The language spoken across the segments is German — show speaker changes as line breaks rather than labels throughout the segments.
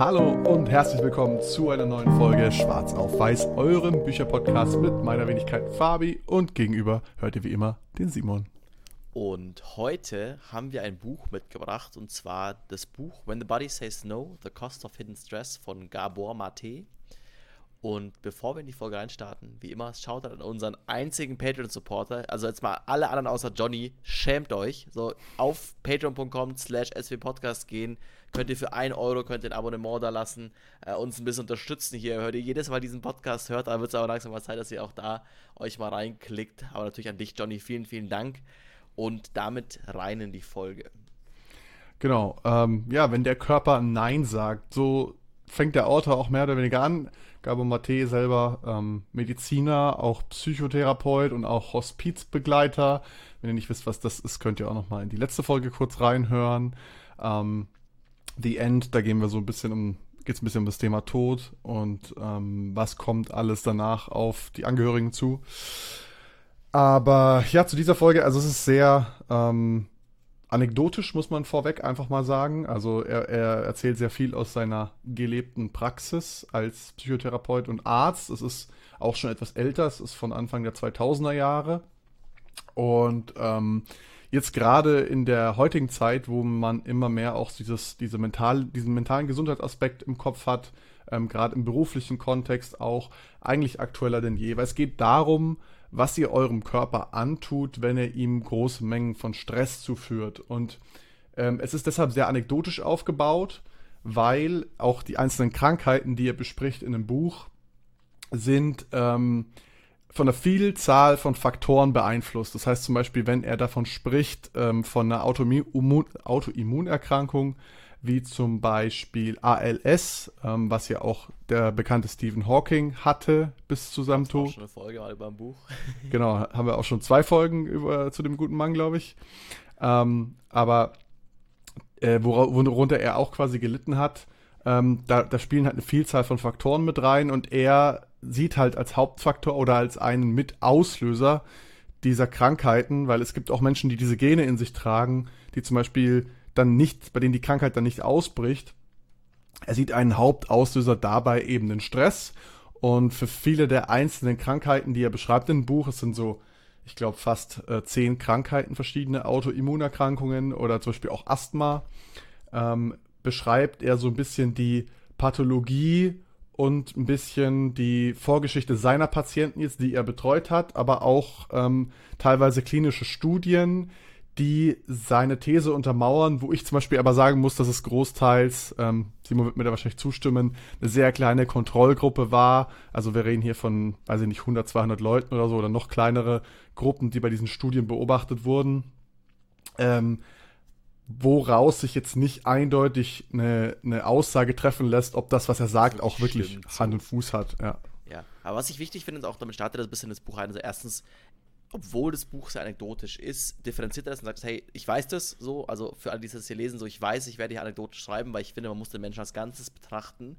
Hallo und herzlich willkommen zu einer neuen Folge Schwarz auf Weiß, eurem Bücherpodcast mit meiner Wenigkeit Fabi und gegenüber hört ihr wie immer den Simon.
Und heute haben wir ein Buch mitgebracht und zwar das Buch When the Body Says No, The Cost of Hidden Stress von Gabor Mate. Und bevor wir in die Folge reinstarten, wie immer, schaut an unseren einzigen Patreon-Supporter. Also jetzt mal alle anderen außer Johnny, schämt euch. So auf patreon.com slash swpodcast gehen. Könnt ihr für 1 Euro könnt ihr ein Abonnement da lassen, äh, uns ein bisschen unterstützen hier. Hört ihr jedes Mal diesen Podcast hört, da wird es aber langsam mal Zeit, dass ihr auch da euch mal reinklickt. Aber natürlich an dich, Johnny, vielen, vielen Dank. Und damit rein in die Folge.
Genau, ähm, ja, wenn der Körper Nein sagt, so fängt der Autor auch mehr oder weniger an. Gabo Mate selber ähm, Mediziner, auch Psychotherapeut und auch Hospizbegleiter. Wenn ihr nicht wisst, was das ist, könnt ihr auch noch mal in die letzte Folge kurz reinhören. Ähm, The End, da gehen wir so ein bisschen um, geht es ein bisschen um das Thema Tod und ähm, was kommt alles danach auf die Angehörigen zu. Aber ja, zu dieser Folge, also es ist sehr ähm, anekdotisch, muss man vorweg einfach mal sagen. Also er, er erzählt sehr viel aus seiner gelebten Praxis als Psychotherapeut und Arzt. Es ist auch schon etwas älter, es ist von Anfang der 2000er Jahre. Und ähm, jetzt gerade in der heutigen Zeit, wo man immer mehr auch dieses, diese mental, diesen mentalen Gesundheitsaspekt im Kopf hat, ähm, gerade im beruflichen Kontext auch, eigentlich aktueller denn je. Weil es geht darum, was ihr eurem Körper antut, wenn er ihm große Mengen von Stress zuführt. Und ähm, es ist deshalb sehr anekdotisch aufgebaut, weil auch die einzelnen Krankheiten, die er bespricht in dem Buch, sind ähm, von einer Vielzahl von Faktoren beeinflusst. Das heißt zum Beispiel, wenn er davon spricht, ähm, von einer Autoimmun Autoimmunerkrankung, wie zum Beispiel ALS, ähm, was ja auch der bekannte Stephen Hawking hatte bis zu seinem Tod.
Schon eine Folge mal über ein Buch.
genau, haben wir auch schon zwei Folgen über, zu dem guten Mann, glaube ich. Ähm, aber äh, worunter er auch quasi gelitten hat, ähm, da, da spielen halt eine Vielzahl von Faktoren mit rein und er sieht halt als Hauptfaktor oder als einen Mitauslöser dieser Krankheiten, weil es gibt auch Menschen, die diese Gene in sich tragen, die zum Beispiel dann nicht, bei denen die Krankheit dann nicht ausbricht. Er sieht einen Hauptauslöser dabei eben den Stress. Und für viele der einzelnen Krankheiten, die er beschreibt im Buch, es sind so, ich glaube, fast äh, zehn Krankheiten, verschiedene Autoimmunerkrankungen oder zum Beispiel auch Asthma, ähm, beschreibt er so ein bisschen die Pathologie und ein bisschen die Vorgeschichte seiner Patienten jetzt, die er betreut hat, aber auch ähm, teilweise klinische Studien, die seine These untermauern, wo ich zum Beispiel aber sagen muss, dass es großteils, ähm, Simon wird mir da wahrscheinlich zustimmen, eine sehr kleine Kontrollgruppe war. Also wir reden hier von, weiß ich nicht, 100, 200 Leuten oder so oder noch kleinere Gruppen, die bei diesen Studien beobachtet wurden. Ähm, woraus sich jetzt nicht eindeutig eine, eine Aussage treffen lässt, ob das, was er sagt, auch wirklich Hand und Fuß hat. Ja.
Ja, aber was ich wichtig finde, ist auch, damit startet das ein bisschen das Buch ein. Also erstens, obwohl das Buch sehr anekdotisch ist, differenziert er das und sagt, hey, ich weiß das so, also für alle, die das hier lesen, so ich weiß, ich werde hier anekdotisch schreiben, weil ich finde, man muss den Menschen als Ganzes betrachten.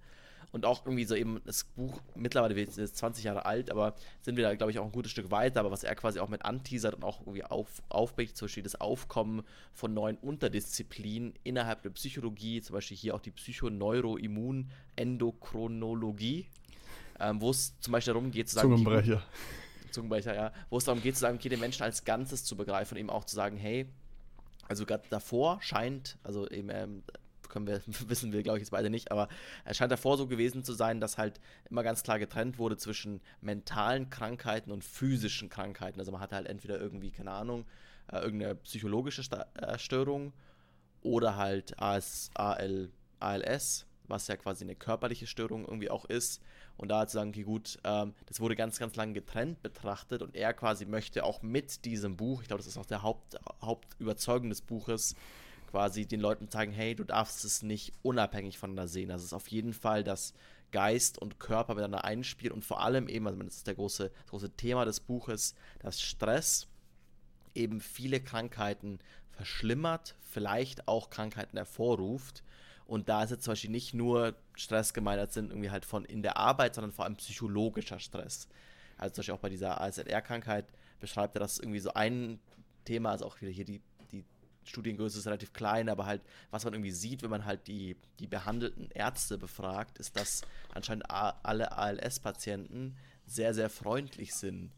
Und auch irgendwie so eben das Buch mittlerweile ist jetzt 20 Jahre alt, aber sind wir da, glaube ich, auch ein gutes Stück weiter, aber was er quasi auch mit anteasert und auch irgendwie auf, aufbricht, zum Beispiel das Aufkommen von neuen Unterdisziplinen innerhalb der Psychologie, zum Beispiel hier auch die Psychoneuroimmun-Endokronologie, ähm, wo es zum Beispiel darum geht zu sagen,
Zungenbrecher.
Zungenbrecher, ja, wo es darum geht zu sagen, okay, den Menschen als Ganzes zu begreifen und eben auch zu sagen, hey, also gerade davor scheint, also eben ähm, können wir, wissen wir, glaube ich, jetzt beide nicht, aber es scheint davor so gewesen zu sein, dass halt immer ganz klar getrennt wurde zwischen mentalen Krankheiten und physischen Krankheiten. Also man hatte halt entweder irgendwie, keine Ahnung, äh, irgendeine psychologische Sta äh, Störung oder halt AS, AL, ALS, was ja quasi eine körperliche Störung irgendwie auch ist. Und da zu sagen, okay, gut, ähm, das wurde ganz, ganz lange getrennt betrachtet und er quasi möchte auch mit diesem Buch, ich glaube, das ist auch der Haupt, Hauptüberzeugung des Buches, quasi den Leuten zeigen, hey, du darfst es nicht unabhängig voneinander sehen. Das ist auf jeden Fall, dass Geist und Körper miteinander einspielen und vor allem eben, also das ist der große, das große Thema des Buches, dass Stress eben viele Krankheiten verschlimmert, vielleicht auch Krankheiten hervorruft und da ist jetzt zum Beispiel nicht nur Stress gemeint, als sind irgendwie halt von in der Arbeit, sondern vor allem psychologischer Stress. Also zum Beispiel auch bei dieser ASLR-Krankheit beschreibt er, dass irgendwie so ein Thema, also auch wieder hier die, die Studiengröße ist relativ klein, aber halt, was man irgendwie sieht, wenn man halt die, die behandelten Ärzte befragt, ist, dass anscheinend alle ALS-Patienten sehr, sehr freundlich sind.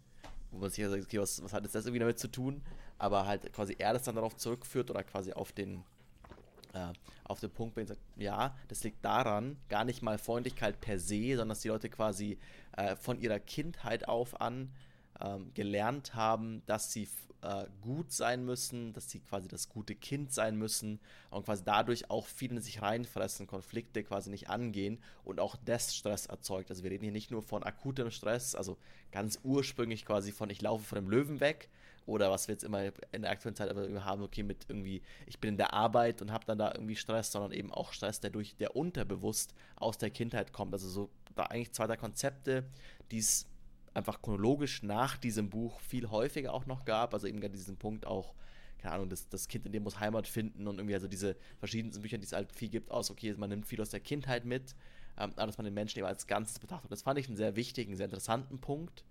Wo man sich ja sagt, okay, was, was hat jetzt das irgendwie damit zu tun? Aber halt quasi er das dann darauf zurückführt oder quasi auf den, äh, auf den Punkt bringt, sagt, ja, das liegt daran, gar nicht mal Freundlichkeit per se, sondern dass die Leute quasi äh, von ihrer Kindheit auf an ähm, gelernt haben, dass sie äh, gut sein müssen, dass sie quasi das gute Kind sein müssen und quasi dadurch auch viel in sich reinfressen, Konflikte quasi nicht angehen und auch das Stress erzeugt. Also wir reden hier nicht nur von akutem Stress, also ganz ursprünglich quasi von ich laufe von dem Löwen weg oder was wir jetzt immer in der aktuellen Zeit haben, okay, mit irgendwie, ich bin in der Arbeit und habe dann da irgendwie Stress, sondern eben auch Stress, der durch, der unterbewusst aus der Kindheit kommt. Also so da eigentlich zwei der Konzepte, die es einfach chronologisch nach diesem Buch viel häufiger auch noch gab. Also eben gerade diesen Punkt auch, keine Ahnung, das, das Kind in dem muss Heimat finden und irgendwie also diese verschiedenen Bücher, die es halt viel gibt, aus, okay, man nimmt viel aus der Kindheit mit, ähm, aber dass man den Menschen eben als Ganzes betrachtet. Das fand ich einen sehr wichtigen, sehr interessanten Punkt.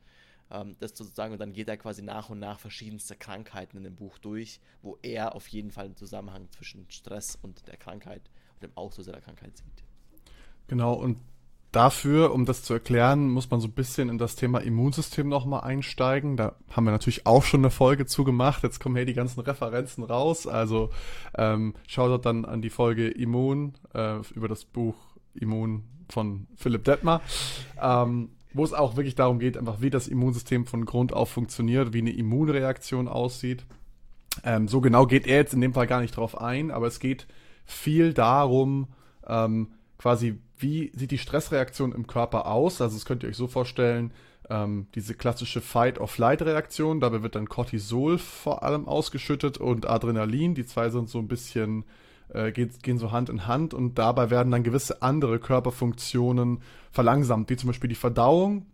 Ähm, das sozusagen, und dann geht er quasi nach und nach verschiedenste Krankheiten in dem Buch durch, wo er auf jeden Fall einen Zusammenhang zwischen Stress und der Krankheit und dem Auslöser der Krankheit sieht.
Genau, und dafür, um das zu erklären, muss man so ein bisschen in das Thema Immunsystem nochmal einsteigen. Da haben wir natürlich auch schon eine Folge zu gemacht. Jetzt kommen hier die ganzen Referenzen raus. Also ähm, schaut dann an die Folge Immun äh, über das Buch Immun von Philipp Detmer. Ähm, wo es auch wirklich darum geht, einfach wie das Immunsystem von Grund auf funktioniert, wie eine Immunreaktion aussieht. Ähm, so genau geht er jetzt in dem Fall gar nicht drauf ein, aber es geht viel darum, ähm, quasi, wie sieht die Stressreaktion im Körper aus? Also, das könnt ihr euch so vorstellen, ähm, diese klassische Fight-of-Flight-Reaktion, dabei wird dann Cortisol vor allem ausgeschüttet und Adrenalin. Die zwei sind so ein bisschen, äh, gehen, gehen so Hand in Hand und dabei werden dann gewisse andere Körperfunktionen verlangsamt, wie zum Beispiel die Verdauung.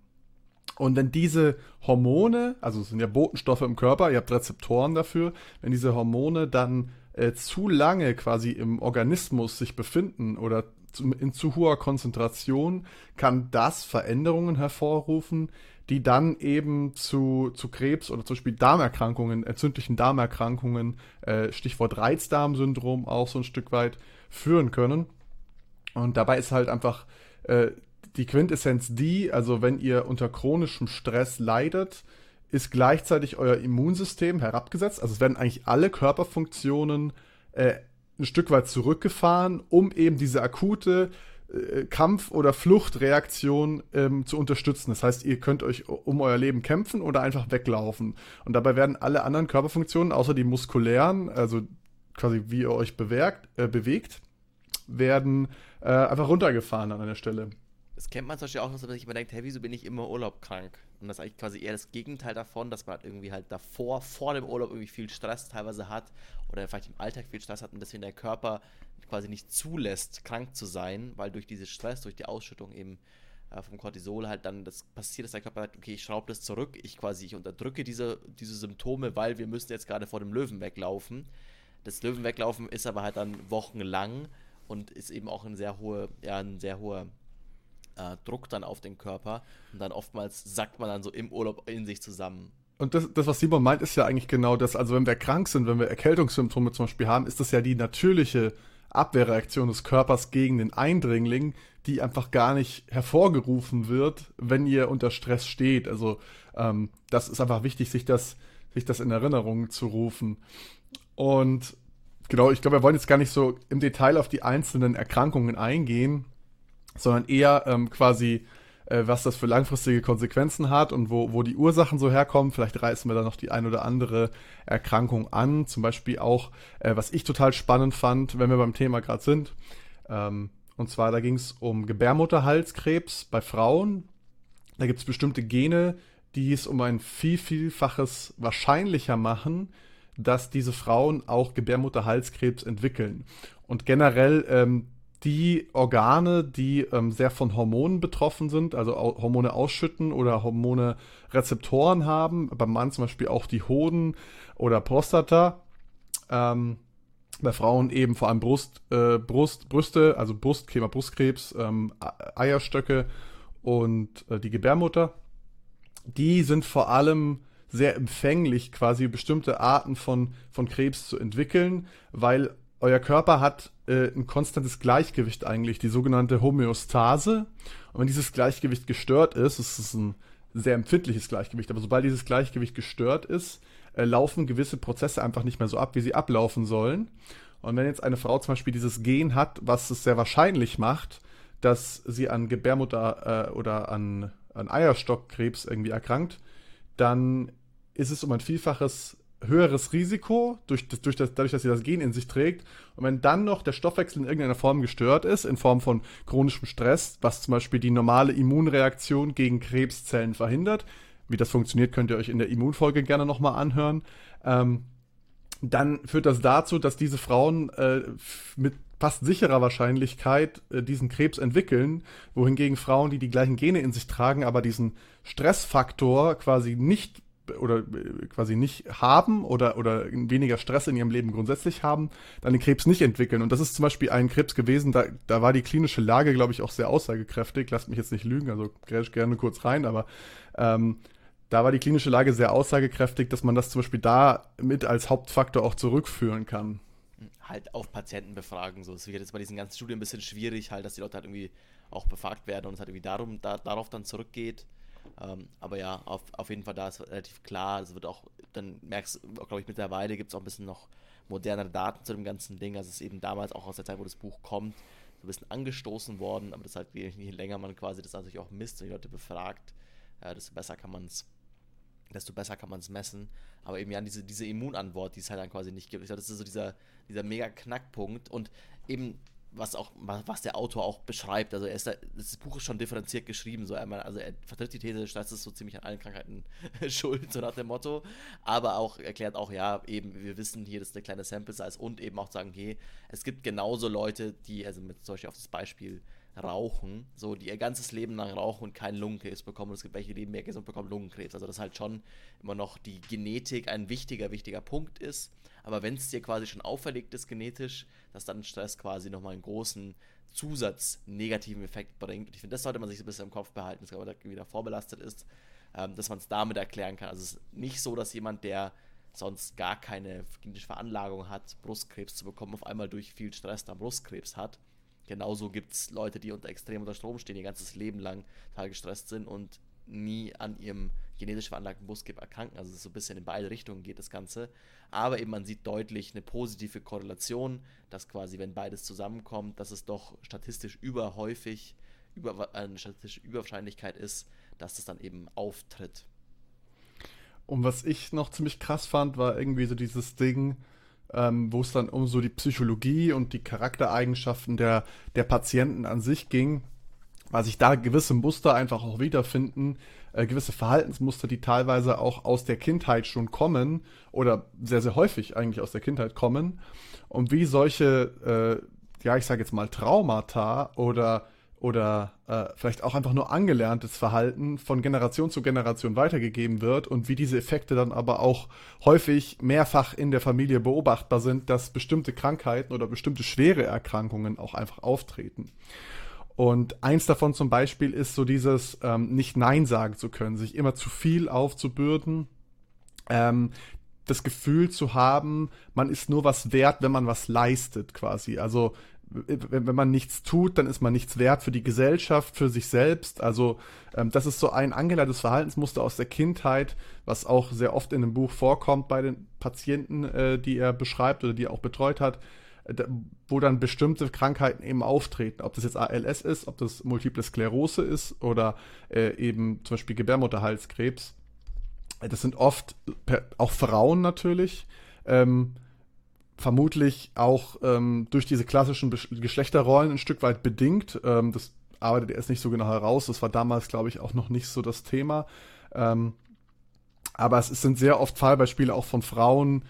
Und wenn diese Hormone, also es sind ja Botenstoffe im Körper, ihr habt Rezeptoren dafür, wenn diese Hormone dann äh, zu lange quasi im Organismus sich befinden oder in zu hoher Konzentration kann das Veränderungen hervorrufen, die dann eben zu, zu Krebs oder zum Beispiel Darmerkrankungen, entzündlichen Darmerkrankungen, äh, Stichwort Reizdarmsyndrom auch so ein Stück weit führen können. Und dabei ist halt einfach äh, die Quintessenz die, also wenn ihr unter chronischem Stress leidet, ist gleichzeitig euer Immunsystem herabgesetzt. Also es werden eigentlich alle Körperfunktionen äh, ein Stück weit zurückgefahren, um eben diese akute äh, Kampf- oder Fluchtreaktion ähm, zu unterstützen. Das heißt, ihr könnt euch um euer Leben kämpfen oder einfach weglaufen. Und dabei werden alle anderen Körperfunktionen, außer die muskulären, also quasi wie ihr euch bewegt, äh, bewegt werden äh, einfach runtergefahren an einer Stelle.
Das kennt man zum Beispiel auch, dass man sich immer denkt, hey, wieso bin ich immer urlaubkrank? Und das ist eigentlich quasi eher das Gegenteil davon, dass man halt irgendwie halt davor, vor dem Urlaub irgendwie viel Stress teilweise hat oder vielleicht im Alltag viel Stress hat und deswegen der Körper quasi nicht zulässt, krank zu sein, weil durch diesen Stress, durch die Ausschüttung eben äh, vom Cortisol halt dann das passiert, dass der Körper sagt, okay, ich schraube das zurück, ich quasi, ich unterdrücke diese, diese Symptome, weil wir müssen jetzt gerade vor dem Löwen weglaufen. Das Löwen weglaufen ist aber halt dann wochenlang und ist eben auch ein sehr hoher, ja, ein sehr hoher äh, Druck dann auf den Körper und dann oftmals sackt man dann so im Urlaub in sich zusammen.
Und das, das, was Simon meint, ist ja eigentlich genau das. Also wenn wir krank sind, wenn wir Erkältungssymptome zum Beispiel haben, ist das ja die natürliche Abwehrreaktion des Körpers gegen den Eindringling, die einfach gar nicht hervorgerufen wird, wenn ihr unter Stress steht. Also ähm, das ist einfach wichtig, sich das, sich das in Erinnerung zu rufen. Und genau, ich glaube, wir wollen jetzt gar nicht so im Detail auf die einzelnen Erkrankungen eingehen sondern eher ähm, quasi, äh, was das für langfristige Konsequenzen hat und wo, wo die Ursachen so herkommen. Vielleicht reißen wir da noch die ein oder andere Erkrankung an. Zum Beispiel auch, äh, was ich total spannend fand, wenn wir beim Thema gerade sind. Ähm, und zwar, da ging es um Gebärmutterhalskrebs bei Frauen. Da gibt es bestimmte Gene, die es um ein viel, vielfaches wahrscheinlicher machen, dass diese Frauen auch Gebärmutterhalskrebs entwickeln. Und generell ähm, die Organe, die ähm, sehr von Hormonen betroffen sind, also Hormone ausschütten oder Hormone Rezeptoren haben, beim Mann zum Beispiel auch die Hoden oder Prostata, ähm, bei Frauen eben vor allem Brust, äh, Brust, Brüste, also Brustthema Brustkrebs, ähm, Eierstöcke und äh, die Gebärmutter. Die sind vor allem sehr empfänglich, quasi bestimmte Arten von, von Krebs zu entwickeln, weil euer Körper hat äh, ein konstantes Gleichgewicht eigentlich, die sogenannte Homöostase. Und wenn dieses Gleichgewicht gestört ist, es ist ein sehr empfindliches Gleichgewicht, aber sobald dieses Gleichgewicht gestört ist, äh, laufen gewisse Prozesse einfach nicht mehr so ab, wie sie ablaufen sollen. Und wenn jetzt eine Frau zum Beispiel dieses Gen hat, was es sehr wahrscheinlich macht, dass sie an Gebärmutter äh, oder an, an Eierstockkrebs irgendwie erkrankt, dann ist es um ein Vielfaches höheres Risiko, durch das, durch das, dadurch, dass sie das Gen in sich trägt. Und wenn dann noch der Stoffwechsel in irgendeiner Form gestört ist, in Form von chronischem Stress, was zum Beispiel die normale Immunreaktion gegen Krebszellen verhindert, wie das funktioniert, könnt ihr euch in der Immunfolge gerne nochmal anhören, ähm, dann führt das dazu, dass diese Frauen äh, mit fast sicherer Wahrscheinlichkeit äh, diesen Krebs entwickeln, wohingegen Frauen, die die gleichen Gene in sich tragen, aber diesen Stressfaktor quasi nicht oder äh, quasi nicht haben oder, oder weniger Stress in ihrem Leben grundsätzlich haben, dann den Krebs nicht entwickeln. Und das ist zum Beispiel ein Krebs gewesen, da, da war die klinische Lage, glaube ich, auch sehr aussagekräftig. Lasst mich jetzt nicht lügen, also gerne kurz rein, aber ähm, da war die klinische Lage sehr aussagekräftig, dass man das zum Beispiel da mit als Hauptfaktor auch zurückführen kann.
Halt auf Patientenbefragen. So. Es wird jetzt bei diesen ganzen Studien ein bisschen schwierig, halt, dass die Leute halt irgendwie auch befragt werden und es halt irgendwie darum, da, darauf dann zurückgeht. Ähm, aber ja, auf, auf jeden Fall da ist relativ klar. Es wird auch, dann merkst du, glaube ich, mittlerweile gibt es auch ein bisschen noch modernere Daten zu dem ganzen Ding. Also es ist eben damals auch aus der Zeit, wo das Buch kommt, so ein bisschen angestoßen worden, aber das halt, je, je länger man quasi das natürlich auch misst und die Leute befragt, äh, desto besser kann man es desto besser kann man es messen. Aber eben ja, diese, diese Immunantwort, die es halt dann quasi nicht gibt. Ich glaube, das ist so dieser, dieser mega Knackpunkt. Und eben was auch, was der Autor auch beschreibt. Also er ist da, das Buch ist schon differenziert geschrieben. So einmal, also er vertritt die These, Stress ist so ziemlich an allen Krankheiten schuld, so nach dem Motto. Aber auch erklärt auch, ja, eben, wir wissen hier, das ist eine kleine Sample Size und eben auch sagen, hey, es gibt genauso Leute, die, also mit solche auf das Beispiel rauchen, so die ihr ganzes Leben lang rauchen und keinen Lungenkrebs bekommen. Und es gibt welche, die mehr gesund bekommen Lungenkrebs. Also das halt schon immer noch die Genetik ein wichtiger, wichtiger Punkt ist. Aber wenn es dir quasi schon auferlegt ist genetisch, dass dann Stress quasi nochmal einen großen Zusatz negativen Effekt bringt. Und ich finde, das sollte man sich so ein bisschen im Kopf behalten, dass man wieder vorbelastet ist, ähm, dass man es damit erklären kann. Also es ist nicht so, dass jemand, der sonst gar keine genetische Veranlagung hat, Brustkrebs zu bekommen, auf einmal durch viel Stress dann Brustkrebs hat. Genauso gibt es Leute, die unter extrem unter Strom stehen, ihr ganzes Leben lang total gestresst sind und nie an ihrem genetisch veranlagten Brustkrebs erkranken. Also es ist so ein bisschen in beide Richtungen geht das Ganze. Aber eben man sieht deutlich eine positive Korrelation, dass quasi, wenn beides zusammenkommt, dass es doch statistisch überhäufig, über, eine statistische Überwahrscheinlichkeit ist, dass das dann eben auftritt.
Und was ich noch ziemlich krass fand, war irgendwie so dieses Ding, ähm, wo es dann um so die Psychologie und die Charaktereigenschaften der, der Patienten an sich ging, weil sich da gewisse Muster einfach auch wiederfinden, äh, gewisse Verhaltensmuster, die teilweise auch aus der Kindheit schon kommen oder sehr, sehr häufig eigentlich aus der Kindheit kommen und wie solche, äh, ja, ich sage jetzt mal Traumata oder oder äh, vielleicht auch einfach nur angelerntes Verhalten von Generation zu Generation weitergegeben wird und wie diese Effekte dann aber auch häufig mehrfach in der Familie beobachtbar sind, dass bestimmte Krankheiten oder bestimmte schwere Erkrankungen auch einfach auftreten. Und eins davon zum Beispiel ist so dieses ähm, nicht Nein sagen zu können, sich immer zu viel aufzubürden, ähm, das Gefühl zu haben, man ist nur was wert, wenn man was leistet quasi. Also wenn man nichts tut, dann ist man nichts wert für die Gesellschaft, für sich selbst. Also ähm, das ist so ein angeleitetes Verhaltensmuster aus der Kindheit, was auch sehr oft in dem Buch vorkommt bei den Patienten, äh, die er beschreibt oder die er auch betreut hat, wo dann bestimmte Krankheiten eben auftreten. Ob das jetzt ALS ist, ob das Multiple Sklerose ist oder äh, eben zum Beispiel Gebärmutterhalskrebs. Das sind oft auch Frauen natürlich. Ähm, vermutlich auch ähm, durch diese klassischen Geschlechterrollen ein Stück weit bedingt. Ähm, das arbeitet er jetzt nicht so genau heraus. Das war damals, glaube ich, auch noch nicht so das Thema. Ähm, aber es, sind sehr oft Fallbeispiele auch von Frauen,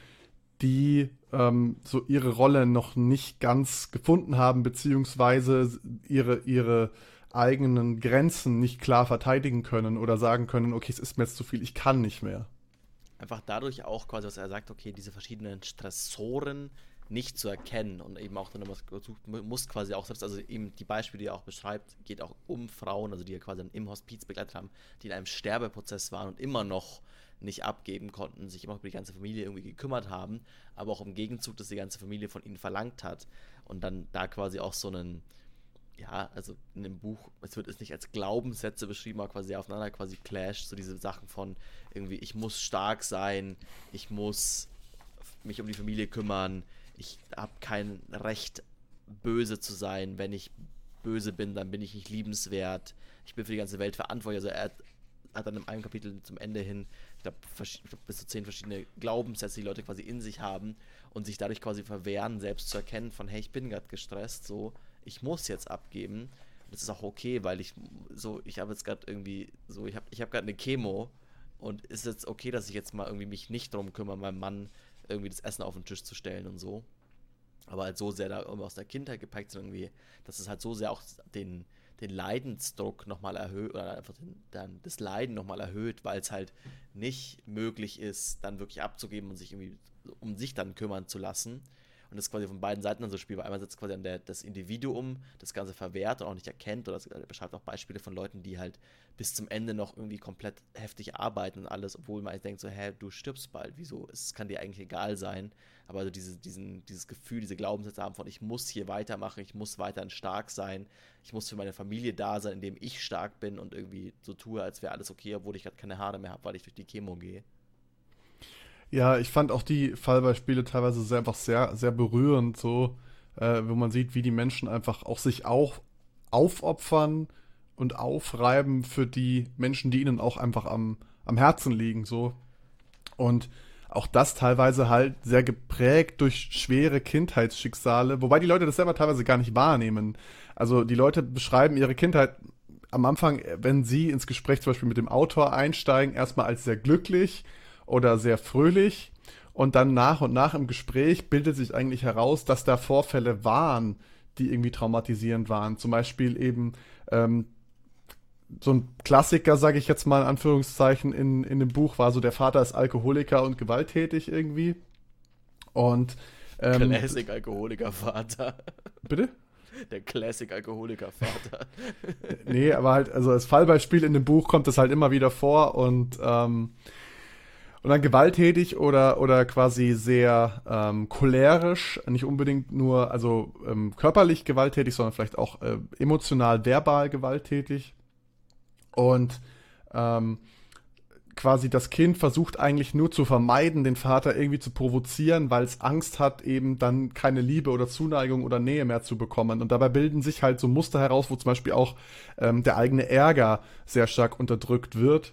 die ähm, so ihre Rolle noch nicht ganz gefunden haben, beziehungsweise ihre, ihre eigenen Grenzen nicht klar verteidigen können oder sagen können, okay, es ist mir jetzt zu viel, ich kann nicht mehr.
Einfach dadurch auch quasi, was er sagt, okay, diese verschiedenen Stressoren nicht zu erkennen und eben auch dann muss quasi auch selbst, also eben die Beispiele, die er auch beschreibt, geht auch um Frauen, also die er quasi im Hospiz begleitet haben, die in einem Sterbeprozess waren und immer noch nicht abgeben konnten, sich immer um die ganze Familie irgendwie gekümmert haben, aber auch im Gegenzug, dass die ganze Familie von ihnen verlangt hat und dann da quasi auch so einen, ja, also in dem Buch, es wird es nicht als Glaubenssätze beschrieben, aber quasi aufeinander quasi clasht, so diese Sachen von irgendwie, ich muss stark sein, ich muss mich um die Familie kümmern, ich habe kein Recht, böse zu sein, wenn ich böse bin, dann bin ich nicht liebenswert, ich bin für die ganze Welt verantwortlich. Also er hat dann in einem Kapitel zum Ende hin, glaube, glaub, bis zu zehn verschiedene Glaubenssätze, die Leute quasi in sich haben und sich dadurch quasi verwehren, selbst zu erkennen von, hey, ich bin gerade gestresst, so, ich muss jetzt abgeben. Das ist auch okay, weil ich so, ich habe jetzt gerade irgendwie, so, ich habe ich hab gerade eine Chemo und ist jetzt okay, dass ich jetzt mal irgendwie mich nicht drum kümmere, meinem Mann irgendwie das Essen auf den Tisch zu stellen und so. Aber halt so sehr da irgendwie aus der Kindheit gepackt sind, irgendwie, dass es halt so sehr auch den, den Leidensdruck nochmal erhöht oder einfach den, dann das Leiden nochmal erhöht, weil es halt nicht möglich ist, dann wirklich abzugeben und sich irgendwie um sich dann kümmern zu lassen und das quasi von beiden Seiten dann so spielbar. Einmal sitzt quasi an der, das Individuum das Ganze verwehrt und auch nicht erkennt oder er beschreibt auch Beispiele von Leuten, die halt bis zum Ende noch irgendwie komplett heftig arbeiten und alles, obwohl man denkt so, hä, du stirbst bald, wieso? Es kann dir eigentlich egal sein. Aber also diese, diesen, dieses Gefühl, diese Glaubenssätze haben von, ich muss hier weitermachen, ich muss weiterhin stark sein, ich muss für meine Familie da sein, indem ich stark bin und irgendwie so tue, als wäre alles okay, obwohl ich gerade keine Haare mehr habe, weil ich durch die Chemo gehe.
Ja, ich fand auch die Fallbeispiele teilweise sehr, einfach sehr, sehr berührend, so, äh, wo man sieht, wie die Menschen einfach auch sich auch aufopfern und aufreiben für die Menschen, die ihnen auch einfach am, am Herzen liegen, so. Und auch das teilweise halt sehr geprägt durch schwere Kindheitsschicksale, wobei die Leute das selber teilweise gar nicht wahrnehmen. Also die Leute beschreiben ihre Kindheit am Anfang, wenn sie ins Gespräch zum Beispiel mit dem Autor einsteigen, erstmal als sehr glücklich oder sehr fröhlich. Und dann nach und nach im Gespräch bildet sich eigentlich heraus, dass da Vorfälle waren, die irgendwie traumatisierend waren. Zum Beispiel eben ähm, so ein Klassiker, sage ich jetzt mal in Anführungszeichen, in, in dem Buch war so, der Vater ist Alkoholiker und gewalttätig irgendwie. Und
ähm, Classic Alkoholiker-Vater.
Bitte?
Der Classic Alkoholiker-Vater.
nee, aber halt, also als Fallbeispiel in dem Buch kommt das halt immer wieder vor und ähm, und dann gewalttätig oder, oder quasi sehr ähm, cholerisch, nicht unbedingt nur, also ähm, körperlich gewalttätig, sondern vielleicht auch äh, emotional, verbal gewalttätig. Und ähm, quasi das Kind versucht eigentlich nur zu vermeiden, den Vater irgendwie zu provozieren, weil es Angst hat, eben dann keine Liebe oder Zuneigung oder Nähe mehr zu bekommen. Und dabei bilden sich halt so Muster heraus, wo zum Beispiel auch ähm, der eigene Ärger sehr stark unterdrückt wird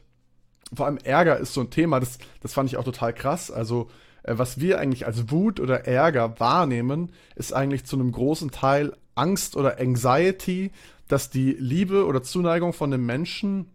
vor allem Ärger ist so ein Thema, das, das fand ich auch total krass. Also, äh, was wir eigentlich als Wut oder Ärger wahrnehmen, ist eigentlich zu einem großen Teil Angst oder Anxiety, dass die Liebe oder Zuneigung von dem Menschen,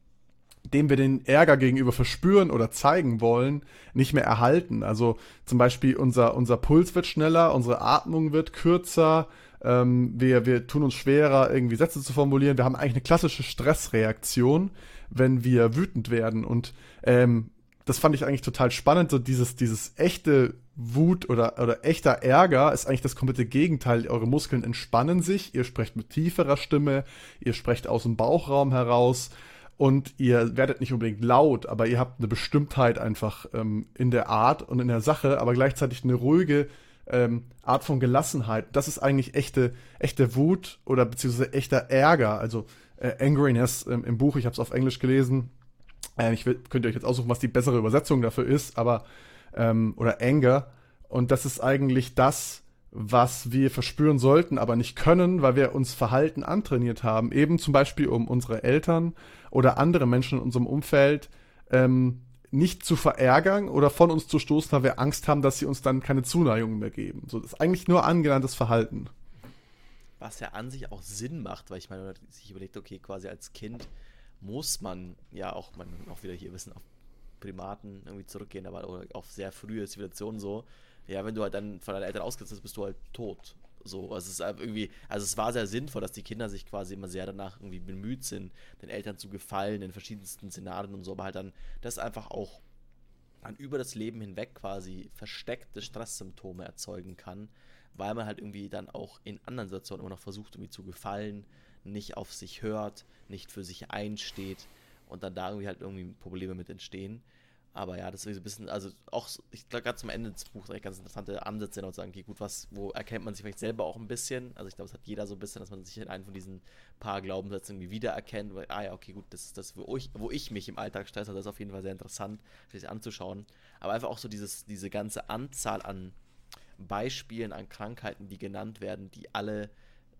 dem wir den Ärger gegenüber verspüren oder zeigen wollen, nicht mehr erhalten. Also zum Beispiel unser, unser Puls wird schneller, unsere Atmung wird kürzer, ähm, wir, wir tun uns schwerer, irgendwie Sätze zu formulieren. Wir haben eigentlich eine klassische Stressreaktion, wenn wir wütend werden. Und ähm, das fand ich eigentlich total spannend. So dieses, dieses echte Wut oder, oder echter Ärger ist eigentlich das komplette Gegenteil. Eure Muskeln entspannen sich, ihr sprecht mit tieferer Stimme, ihr sprecht aus dem Bauchraum heraus und ihr werdet nicht unbedingt laut, aber ihr habt eine Bestimmtheit einfach ähm, in der Art und in der Sache, aber gleichzeitig eine ruhige ähm, Art von Gelassenheit. Das ist eigentlich echte, echte Wut oder beziehungsweise echter Ärger. Also äh, Angriness ähm, im Buch, ich habe es auf Englisch gelesen. Äh, ich will, könnt ihr euch jetzt aussuchen, was die bessere Übersetzung dafür ist, aber ähm, oder Anger. Und das ist eigentlich das, was wir verspüren sollten, aber nicht können, weil wir uns Verhalten antrainiert haben. Eben zum Beispiel, um unsere Eltern oder andere Menschen in unserem Umfeld ähm, nicht zu verärgern oder von uns zu stoßen, weil wir Angst haben, dass sie uns dann keine Zuneigung mehr geben. So, das ist eigentlich nur angelerntes Verhalten.
Was ja an sich auch Sinn macht, weil ich meine, sich überlegt, okay, quasi als Kind muss man ja auch, man auch wieder hier wissen, auf Primaten irgendwie zurückgehen, aber auf sehr frühe Zivilisationen so. Ja, wenn du halt dann von deinen Eltern ausgesetzt bist, bist du halt tot. So, also es ist irgendwie, also es war sehr sinnvoll, dass die Kinder sich quasi immer sehr danach irgendwie bemüht sind, den Eltern zu gefallen in verschiedensten Szenarien und so, aber halt dann das einfach auch dann über das Leben hinweg quasi versteckte Stresssymptome erzeugen kann, weil man halt irgendwie dann auch in anderen Situationen immer noch versucht, irgendwie zu gefallen, nicht auf sich hört, nicht für sich einsteht und dann da irgendwie halt irgendwie Probleme mit entstehen. aber ja, das ist so ein bisschen, also auch, ich glaube, gerade zum Ende des Buchs ganz interessante Ansätze und sagen, okay, gut, was, wo erkennt man sich vielleicht selber auch ein bisschen? Also ich glaube, es hat jeder so ein bisschen, dass man sich in einem von diesen paar Glaubenssätzen irgendwie wiedererkennt, weil, ah ja, okay, gut, das ist das, wo ich, wo ich mich im Alltag stresse, das ist auf jeden Fall sehr interessant, sich anzuschauen. Aber einfach auch so dieses, diese ganze Anzahl an Beispielen, an Krankheiten, die genannt werden, die alle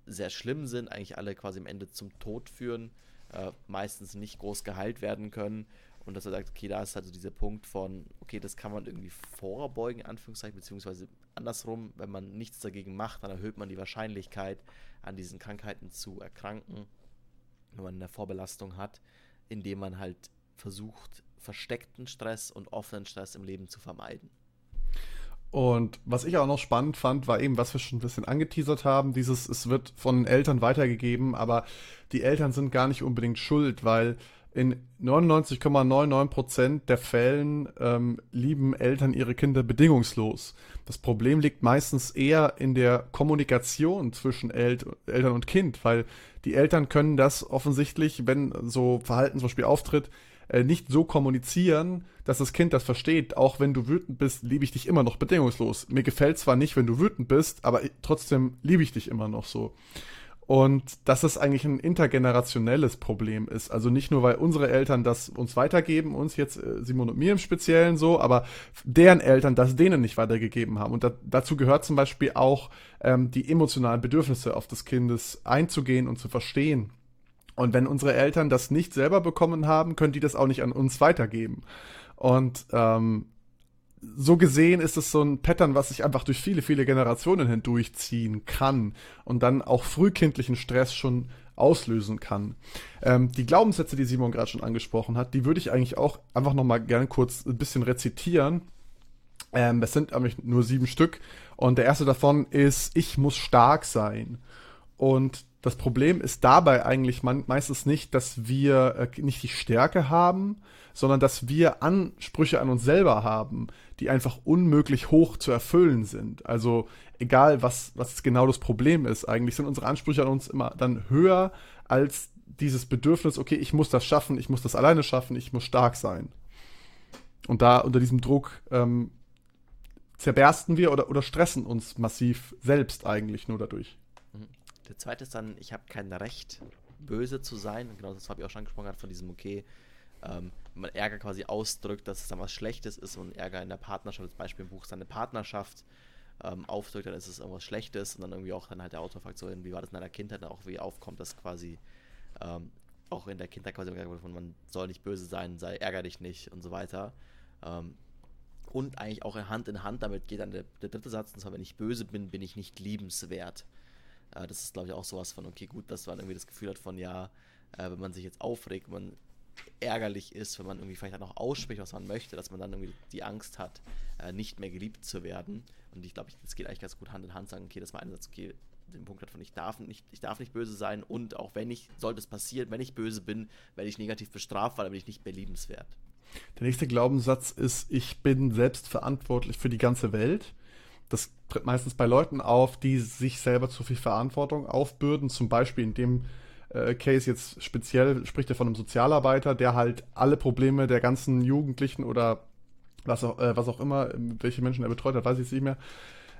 sehr schlimm sind, eigentlich alle quasi am Ende zum Tod führen, äh, meistens nicht groß geheilt werden können und dass er sagt, okay, da ist also dieser Punkt von, okay, das kann man irgendwie vorbeugen, in Anführungszeichen, beziehungsweise andersrum, wenn man nichts dagegen macht, dann erhöht man die Wahrscheinlichkeit, an diesen Krankheiten zu erkranken, wenn man eine Vorbelastung hat, indem man halt versucht, versteckten Stress und offenen Stress im Leben zu vermeiden.
Und was ich auch noch spannend fand, war eben, was wir schon ein bisschen angeteasert haben, dieses, es wird von Eltern weitergegeben, aber die Eltern sind gar nicht unbedingt schuld, weil in 99,99% der Fällen ähm, lieben Eltern ihre Kinder bedingungslos. Das Problem liegt meistens eher in der Kommunikation zwischen El Eltern und Kind, weil die Eltern können das offensichtlich, wenn so Verhalten zum Beispiel auftritt, äh, nicht so kommunizieren, dass das Kind das versteht. Auch wenn du wütend bist, liebe ich dich immer noch bedingungslos. Mir gefällt zwar nicht, wenn du wütend bist, aber trotzdem liebe ich dich immer noch so. Und dass es eigentlich ein intergenerationelles Problem ist. Also nicht nur, weil unsere Eltern das uns weitergeben, uns jetzt äh, Simon und mir im Speziellen so, aber deren Eltern das denen nicht weitergegeben haben. Und da, dazu gehört zum Beispiel auch ähm, die emotionalen Bedürfnisse auf des Kindes einzugehen und zu verstehen. Und wenn unsere Eltern das nicht selber bekommen haben, können die das auch nicht an uns weitergeben. Und ähm, so gesehen ist es so ein Pattern, was sich einfach durch viele, viele Generationen hindurchziehen kann und dann auch frühkindlichen Stress schon auslösen kann. Ähm, die Glaubenssätze, die Simon gerade schon angesprochen hat, die würde ich eigentlich auch einfach nochmal gerne kurz ein bisschen rezitieren. Ähm, es sind nämlich nur sieben Stück und der erste davon ist, ich muss stark sein. Und das Problem ist dabei eigentlich meistens nicht, dass wir äh, nicht die Stärke haben, sondern dass wir Ansprüche an uns selber haben, die einfach unmöglich hoch zu erfüllen sind. Also egal, was, was genau das Problem ist, eigentlich sind unsere Ansprüche an uns immer dann höher als dieses Bedürfnis, okay, ich muss das schaffen, ich muss das alleine schaffen, ich muss stark sein. Und da unter diesem Druck ähm, zerbersten wir oder, oder stressen uns massiv selbst eigentlich nur dadurch.
Der zweite ist dann, ich habe kein Recht, böse zu sein. Genau das habe ich auch schon angesprochen von diesem, okay, ähm, man Ärger quasi ausdrückt, dass es dann was Schlechtes ist und Ärger in der Partnerschaft, als Beispiel im Buch ist dann eine Partnerschaft ähm, aufdrückt, dann ist es irgendwas Schlechtes und dann irgendwie auch dann halt der so, wie war das in deiner Kindheit, dann auch wie aufkommt, dass quasi ähm, auch in der Kindheit quasi man soll nicht böse sein, sei ärger dich nicht und so weiter. Ähm, und eigentlich auch Hand in Hand damit geht dann der, der dritte Satz, und zwar, wenn ich böse bin, bin ich nicht liebenswert. Äh, das ist, glaube ich, auch sowas von, okay, gut, dass man irgendwie das Gefühl hat von, ja, äh, wenn man sich jetzt aufregt, man ärgerlich ist, wenn man irgendwie vielleicht auch noch ausspricht, was man möchte, dass man dann irgendwie die Angst hat, äh, nicht mehr geliebt zu werden. Und ich glaube, das geht eigentlich ganz gut Hand in Hand, sagen, okay, das war einerseits, okay, den Punkt hat von ich darf nicht, ich darf nicht böse sein und auch wenn ich, sollte es passieren, wenn ich böse bin, werde ich negativ bestraft, weil dann bin ich nicht mehr liebenswert.
Der nächste Glaubenssatz ist, ich bin selbst verantwortlich für die ganze Welt. Das tritt meistens bei Leuten auf, die sich selber zu viel Verantwortung aufbürden, zum Beispiel in dem äh, Case jetzt speziell spricht er von einem Sozialarbeiter, der halt alle Probleme der ganzen Jugendlichen oder was auch, äh, was auch immer, welche Menschen er betreut hat, weiß ich jetzt nicht mehr,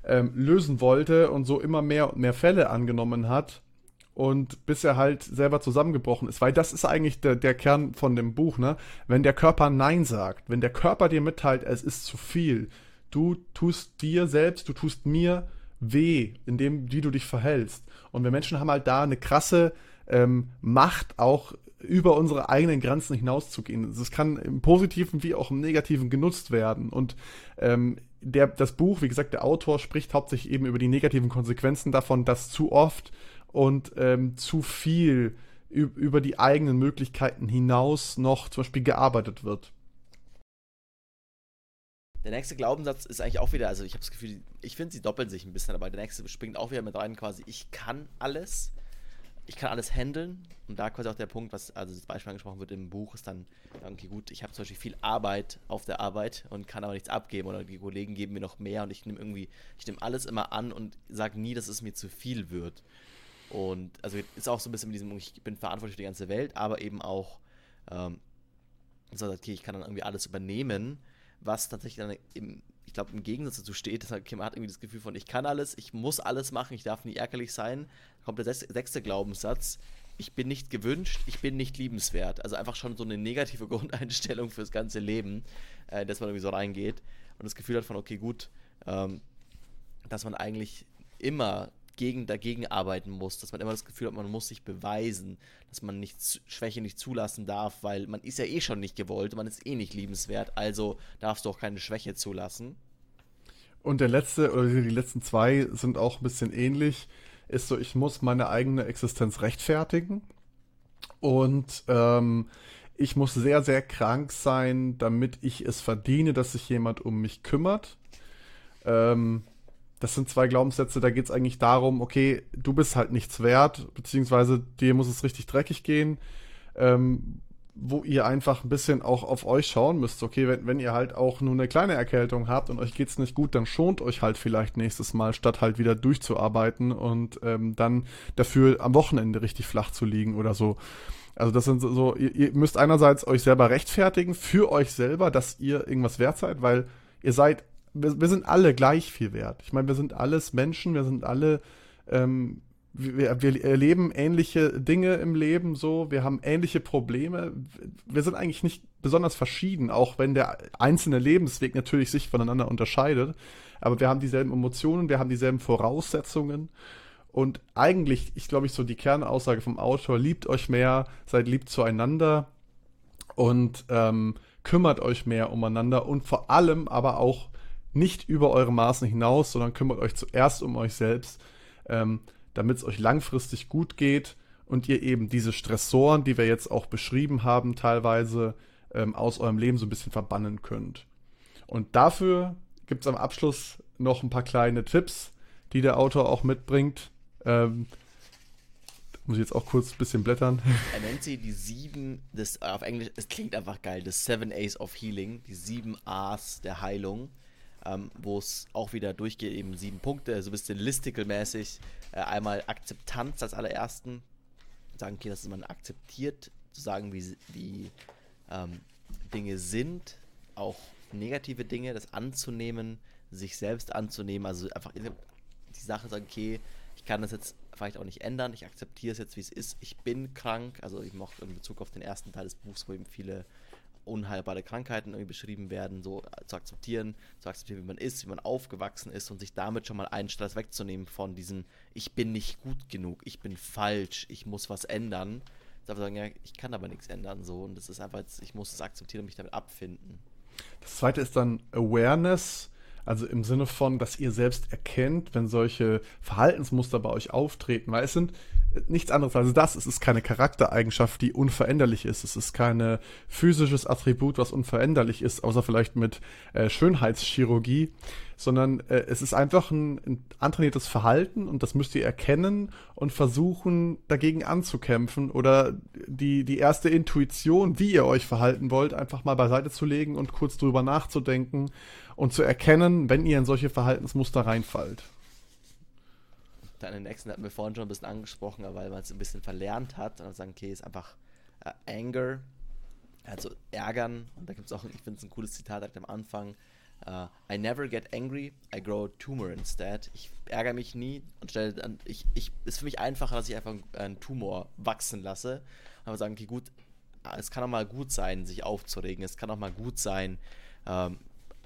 ähm, lösen wollte und so immer mehr und mehr Fälle angenommen hat und bis er halt selber zusammengebrochen ist. Weil das ist eigentlich der, der Kern von dem Buch, ne? Wenn der Körper Nein sagt, wenn der Körper dir mitteilt, es ist zu viel, du tust dir selbst, du tust mir weh, indem wie du dich verhältst. Und wir Menschen haben halt da eine krasse ähm, Macht, auch über unsere eigenen Grenzen hinauszugehen. Es kann im Positiven wie auch im Negativen genutzt werden. Und ähm, der, das Buch, wie gesagt, der Autor spricht hauptsächlich eben über die negativen Konsequenzen davon, dass zu oft und ähm, zu viel über die eigenen Möglichkeiten hinaus noch zum Beispiel gearbeitet wird.
Der nächste Glaubenssatz ist eigentlich auch wieder, also ich habe das Gefühl, ich finde, sie doppeln sich ein bisschen, aber der nächste springt auch wieder mit rein, quasi, ich kann alles. Ich kann alles handeln. Und da quasi auch der Punkt, was also das Beispiel angesprochen wird im Buch, ist dann, okay, gut, ich habe zum Beispiel viel Arbeit auf der Arbeit und kann aber nichts abgeben oder die Kollegen geben mir noch mehr und ich nehme irgendwie, ich nehme alles immer an und sage nie, dass es mir zu viel wird. Und also ist auch so ein bisschen mit diesem, ich bin verantwortlich für die ganze Welt, aber eben auch, ähm, So, okay, ich kann dann irgendwie alles übernehmen, was tatsächlich dann im, ich glaube, im Gegensatz dazu steht, dass okay, man hat irgendwie das Gefühl von, ich kann alles, ich muss alles machen, ich darf nie ärgerlich sein. Da kommt der sechste Glaubenssatz, ich bin nicht gewünscht, ich bin nicht liebenswert. Also einfach schon so eine negative Grundeinstellung fürs ganze Leben, äh, dass man irgendwie so reingeht und das Gefühl hat von, okay, gut, ähm, dass man eigentlich immer gegen, dagegen arbeiten muss, dass man immer das Gefühl hat, man muss sich beweisen, dass man nicht, Schwäche nicht zulassen darf, weil man ist ja eh schon nicht gewollt, man ist eh nicht liebenswert, also darfst du auch keine Schwäche zulassen.
Und der letzte, oder die letzten zwei sind auch ein bisschen ähnlich, ist so, ich muss meine eigene Existenz rechtfertigen und ähm, ich muss sehr, sehr krank sein, damit ich es verdiene, dass sich jemand um mich kümmert. Ähm, das sind zwei Glaubenssätze, da geht es eigentlich darum, okay, du bist halt nichts wert, beziehungsweise dir muss es richtig dreckig gehen, ähm, wo ihr einfach ein bisschen auch auf euch schauen müsst. Okay, wenn, wenn ihr halt auch nur eine kleine Erkältung habt und euch geht's nicht gut, dann schont euch halt vielleicht nächstes Mal, statt halt wieder durchzuarbeiten und ähm, dann dafür am Wochenende richtig flach zu liegen oder so. Also das sind so, ihr, ihr müsst einerseits euch selber rechtfertigen für euch selber, dass ihr irgendwas wert seid, weil ihr seid wir, wir sind alle gleich viel wert. Ich meine, wir sind alles Menschen, wir sind alle, ähm, wir, wir erleben ähnliche Dinge im Leben so, wir haben ähnliche Probleme. Wir sind eigentlich nicht besonders verschieden, auch wenn der einzelne Lebensweg natürlich sich voneinander unterscheidet. Aber wir haben dieselben Emotionen, wir haben dieselben Voraussetzungen. Und eigentlich, ich glaube, ich so die Kernaussage vom Autor, liebt euch mehr, seid lieb zueinander und ähm, kümmert euch mehr umeinander und vor allem aber auch nicht über eure Maßen hinaus, sondern kümmert euch zuerst um euch selbst, ähm, damit es euch langfristig gut geht und ihr eben diese Stressoren, die wir jetzt auch beschrieben haben, teilweise ähm, aus eurem Leben so ein bisschen verbannen könnt. Und dafür gibt es am Abschluss noch ein paar kleine Tipps, die der Autor auch mitbringt. Ähm, muss ich jetzt auch kurz ein bisschen blättern.
Er nennt sie die sieben, das, auf Englisch, es klingt einfach geil, das Seven A's of Healing, die sieben A's der Heilung ähm, wo es auch wieder durchgeht, eben sieben Punkte, so ein bisschen listical-mäßig. Äh, einmal Akzeptanz als allerersten. Sagen, okay, dass man akzeptiert, zu sagen, wie, wie ähm, Dinge sind, auch negative Dinge, das anzunehmen, sich selbst anzunehmen, also einfach die Sache sagen, okay, ich kann das jetzt vielleicht auch nicht ändern, ich akzeptiere es jetzt, wie es ist, ich bin krank, also ich mochte in Bezug auf den ersten Teil des Buchs, wo eben viele unheilbare Krankheiten irgendwie beschrieben werden, so zu akzeptieren, zu akzeptieren, wie man ist, wie man aufgewachsen ist und sich damit schon mal einen Stress wegzunehmen von diesem, ich bin nicht gut genug, ich bin falsch, ich muss was ändern. Sagen, ja, ich kann aber nichts ändern, so und das ist einfach, ich muss es akzeptieren und mich damit abfinden.
Das zweite ist dann Awareness, also im Sinne von, dass ihr selbst erkennt, wenn solche Verhaltensmuster bei euch auftreten, weil es sind nichts anderes als das. Es ist keine Charaktereigenschaft, die unveränderlich ist. Es ist kein physisches Attribut, was unveränderlich ist, außer vielleicht mit äh, Schönheitschirurgie, sondern äh, es ist einfach ein, ein antrainiertes Verhalten und das müsst ihr erkennen und versuchen, dagegen anzukämpfen oder die, die erste Intuition, wie ihr euch verhalten wollt, einfach mal beiseite zu legen und kurz drüber nachzudenken und zu erkennen, wenn ihr in solche Verhaltensmuster reinfallt.
Deine nächsten hatten wir vorhin schon ein bisschen angesprochen, weil man es ein bisschen verlernt hat. Und dann sagen, okay, ist einfach äh, Anger, also ärgern. Und da gibt es auch, ich finde es ein cooles Zitat direkt am Anfang. Uh, I never get angry, I grow a tumor instead. Ich ärgere mich nie und stelle dann, ich, ich, ist für mich einfacher, dass ich einfach einen Tumor wachsen lasse. Aber sagen, okay, gut, es kann auch mal gut sein, sich aufzuregen. Es kann auch mal gut sein, ähm,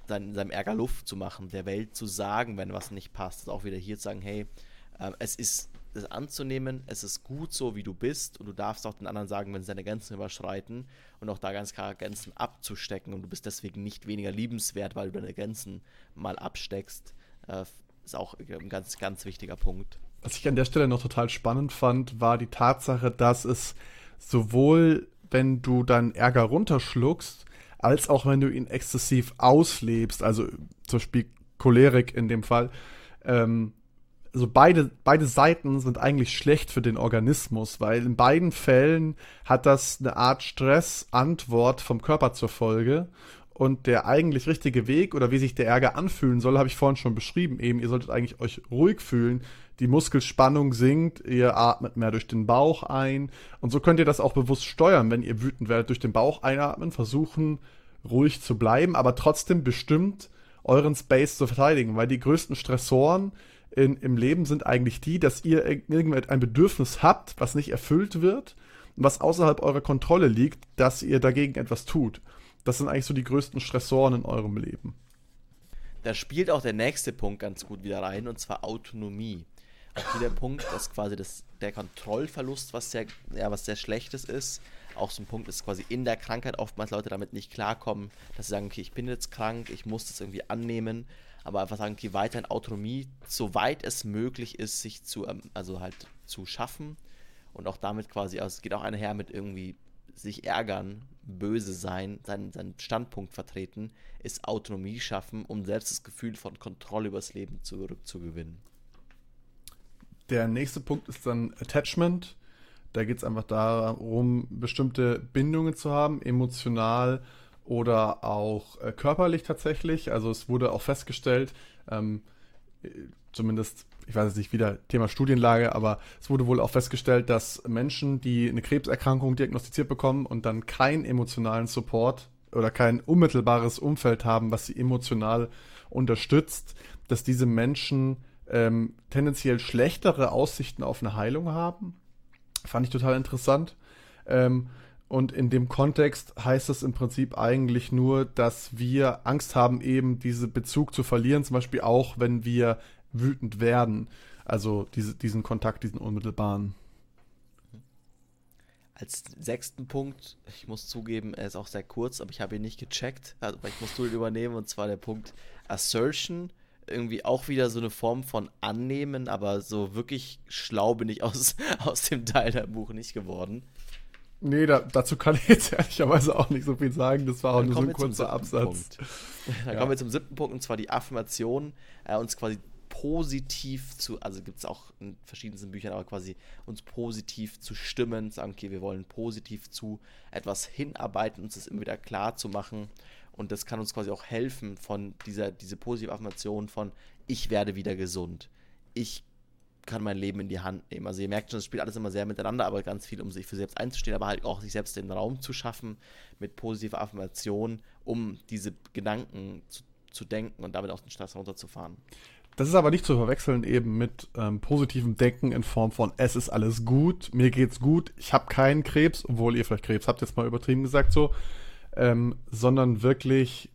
sein, seinem Ärger Luft zu machen, der Welt zu sagen, wenn was nicht passt. Also auch wieder hier zu sagen, hey, ähm, es ist es anzunehmen, es ist gut so, wie du bist und du darfst auch den anderen sagen, wenn sie deine Grenzen überschreiten und auch da ganz klar Grenzen abzustecken und du bist deswegen nicht weniger liebenswert, weil du deine Grenzen mal absteckst, äh, ist auch ein ganz, ganz wichtiger Punkt.
Was ich an der Stelle noch total spannend fand, war die Tatsache, dass es sowohl, wenn du deinen Ärger runterschluckst, als auch wenn du ihn exzessiv auslebst, also zum Beispiel Cholerik in dem Fall, ähm, also beide, beide Seiten sind eigentlich schlecht für den Organismus, weil in beiden Fällen hat das eine Art Stressantwort vom Körper zur Folge. Und der eigentlich richtige Weg oder wie sich der Ärger anfühlen soll, habe ich vorhin schon beschrieben. Eben, ihr solltet eigentlich euch ruhig fühlen, die Muskelspannung sinkt, ihr atmet mehr durch den Bauch ein. Und so könnt ihr das auch bewusst steuern, wenn ihr wütend werdet, durch den Bauch einatmen, versuchen ruhig zu bleiben, aber trotzdem bestimmt euren Space zu verteidigen, weil die größten Stressoren in, im Leben sind eigentlich die, dass ihr irgendein Bedürfnis habt, was nicht erfüllt wird was außerhalb eurer Kontrolle liegt, dass ihr dagegen etwas tut. Das sind eigentlich so die größten Stressoren in eurem Leben.
Da spielt auch der nächste Punkt ganz gut wieder rein, und zwar Autonomie. Hier der Punkt, dass quasi das, der Kontrollverlust, was sehr, ja, was sehr Schlechtes ist, auch so ein Punkt ist quasi in der Krankheit oftmals Leute damit nicht klarkommen, dass sie sagen, okay, ich bin jetzt krank, ich muss das irgendwie annehmen, aber einfach sagen, okay, weiterhin Autonomie, soweit es möglich ist, sich zu, ähm, also halt zu schaffen und auch damit quasi, also es geht auch einher mit irgendwie sich ärgern, böse sein, seinen, seinen Standpunkt vertreten, ist Autonomie schaffen, um selbst das Gefühl von Kontrolle übers Leben zurückzugewinnen.
Der nächste Punkt ist dann Attachment. Da geht es einfach darum, bestimmte Bindungen zu haben, emotional oder auch äh, körperlich tatsächlich. Also es wurde auch festgestellt, ähm, zumindest, ich weiß jetzt nicht wieder Thema Studienlage, aber es wurde wohl auch festgestellt, dass Menschen, die eine Krebserkrankung diagnostiziert bekommen und dann keinen emotionalen Support oder kein unmittelbares Umfeld haben, was sie emotional unterstützt, dass diese Menschen ähm, tendenziell schlechtere Aussichten auf eine Heilung haben Fand ich total interessant. Ähm, und in dem Kontext heißt es im Prinzip eigentlich nur, dass wir Angst haben, eben diesen Bezug zu verlieren, zum Beispiel auch, wenn wir wütend werden. Also diese, diesen Kontakt, diesen unmittelbaren.
Als sechsten Punkt, ich muss zugeben, er ist auch sehr kurz, aber ich habe ihn nicht gecheckt, also ich muss ihn übernehmen, und zwar der Punkt Assertion irgendwie auch wieder so eine Form von Annehmen, aber so wirklich schlau bin ich aus, aus dem Teil der Buch nicht geworden.
Nee, da, dazu kann ich jetzt ehrlicherweise auch nicht so viel sagen. Das war auch Dann nur so ein kurzer Absatz.
Punkt. Dann ja. kommen wir zum siebten Punkt, und zwar die Affirmation, äh, uns quasi positiv zu, also gibt es auch in verschiedensten Büchern, aber quasi uns positiv zu stimmen, sagen, okay, wir wollen positiv zu etwas hinarbeiten, uns das immer wieder klar zu machen und das kann uns quasi auch helfen von dieser, diese positive Affirmation von ich werde wieder gesund. Ich kann mein Leben in die Hand nehmen. Also ihr merkt schon, es spielt alles immer sehr miteinander, aber ganz viel, um sich für selbst einzustehen, aber halt auch sich selbst den Raum zu schaffen mit positiver Affirmation, um diese Gedanken zu, zu denken und damit auch den Stress runterzufahren.
Das ist aber nicht zu verwechseln eben mit ähm, positivem Denken in Form von es ist alles gut, mir geht's gut, ich habe keinen Krebs, obwohl ihr vielleicht Krebs habt, jetzt mal übertrieben gesagt so, ähm, sondern wirklich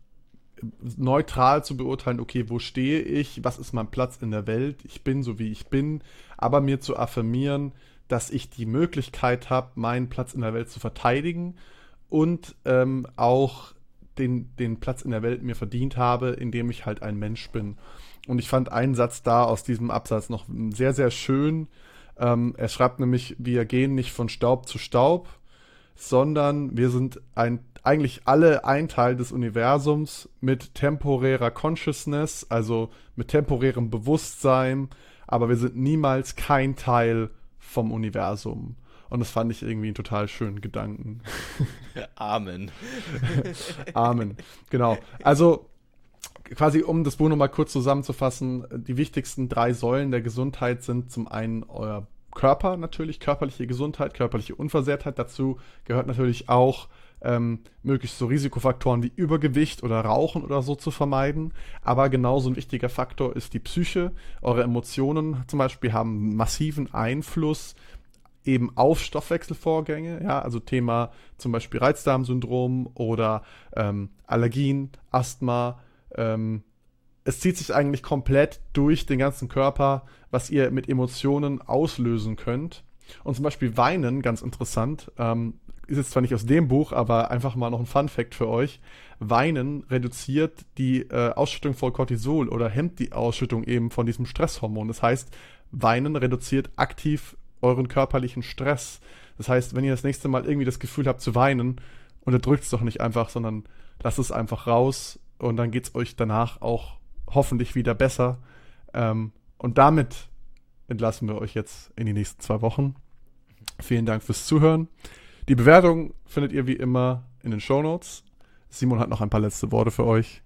neutral zu beurteilen, okay, wo stehe ich, was ist mein Platz in der Welt, ich bin so wie ich bin, aber mir zu affirmieren, dass ich die Möglichkeit habe, meinen Platz in der Welt zu verteidigen und ähm, auch den, den Platz in der Welt mir verdient habe, indem ich halt ein Mensch bin. Und ich fand einen Satz da aus diesem Absatz noch sehr, sehr schön. Ähm, er schreibt nämlich, wir gehen nicht von Staub zu Staub, sondern wir sind ein eigentlich alle ein Teil des Universums mit temporärer Consciousness, also mit temporärem Bewusstsein, aber wir sind niemals kein Teil vom Universum. Und das fand ich irgendwie einen total schönen Gedanken.
Amen.
Amen. Genau. Also quasi, um das Buch nochmal kurz zusammenzufassen, die wichtigsten drei Säulen der Gesundheit sind zum einen euer Körper natürlich, körperliche Gesundheit, körperliche Unversehrtheit. Dazu gehört natürlich auch ähm, möglichst so Risikofaktoren wie Übergewicht oder Rauchen oder so zu vermeiden. Aber genauso ein wichtiger Faktor ist die Psyche. Eure Emotionen zum Beispiel haben massiven Einfluss eben auf Stoffwechselvorgänge, ja, also Thema zum Beispiel Reizdarmsyndrom oder ähm, Allergien, Asthma. Ähm, es zieht sich eigentlich komplett durch den ganzen Körper, was ihr mit Emotionen auslösen könnt. Und zum Beispiel Weinen, ganz interessant, ähm, ist jetzt zwar nicht aus dem Buch, aber einfach mal noch ein Fun Fact für euch. Weinen reduziert die äh, Ausschüttung von Cortisol oder hemmt die Ausschüttung eben von diesem Stresshormon. Das heißt, Weinen reduziert aktiv euren körperlichen Stress. Das heißt, wenn ihr das nächste Mal irgendwie das Gefühl habt zu weinen, unterdrückt es doch nicht einfach, sondern lasst es einfach raus und dann geht es euch danach auch hoffentlich wieder besser. Ähm, und damit entlassen wir euch jetzt in die nächsten zwei Wochen. Vielen Dank fürs Zuhören. Die Bewertung findet ihr wie immer in den Show Notes. Simon hat noch ein paar letzte Worte für euch.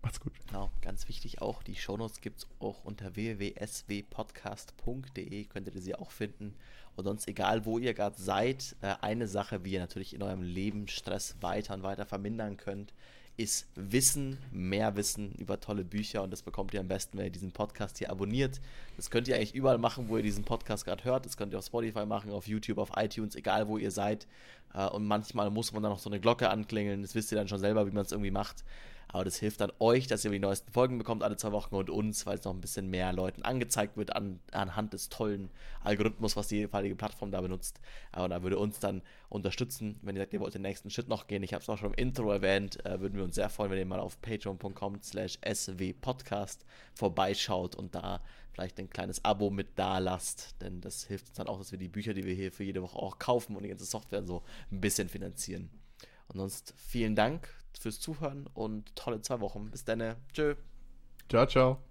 Macht's gut.
Genau, ganz wichtig auch, die Shownotes gibt es auch unter www.swpodcast.de, könntet ihr sie auch finden. Und sonst, egal wo ihr gerade seid, äh, eine Sache, wie ihr natürlich in eurem Leben Stress weiter und weiter vermindern könnt, ist Wissen, mehr Wissen über tolle Bücher und das bekommt ihr am besten, wenn ihr diesen Podcast hier abonniert. Das könnt ihr eigentlich überall machen, wo ihr diesen Podcast gerade hört. Das könnt ihr auf Spotify machen, auf YouTube, auf iTunes, egal wo ihr seid. Äh, und manchmal muss man dann noch so eine Glocke anklingeln. Das wisst ihr dann schon selber, wie man es irgendwie macht. Aber das hilft dann euch, dass ihr die neuesten Folgen bekommt alle zwei Wochen und uns, weil es noch ein bisschen mehr Leuten angezeigt wird an, anhand des tollen Algorithmus, was die jeweilige Plattform da benutzt. Aber da würde uns dann unterstützen, wenn ihr sagt, ihr wollt den nächsten Schritt noch gehen. Ich habe es auch schon im Intro erwähnt, äh, würden wir uns sehr freuen, wenn ihr mal auf patreon.com slash swpodcast vorbeischaut und da vielleicht ein kleines Abo mit da lasst, denn das hilft uns dann auch, dass wir die Bücher, die wir hier für jede Woche auch kaufen und die ganze Software so ein bisschen finanzieren. Und sonst vielen Dank fürs Zuhören und tolle zwei Wochen. Bis dann. Tschö.
Ciao, ciao.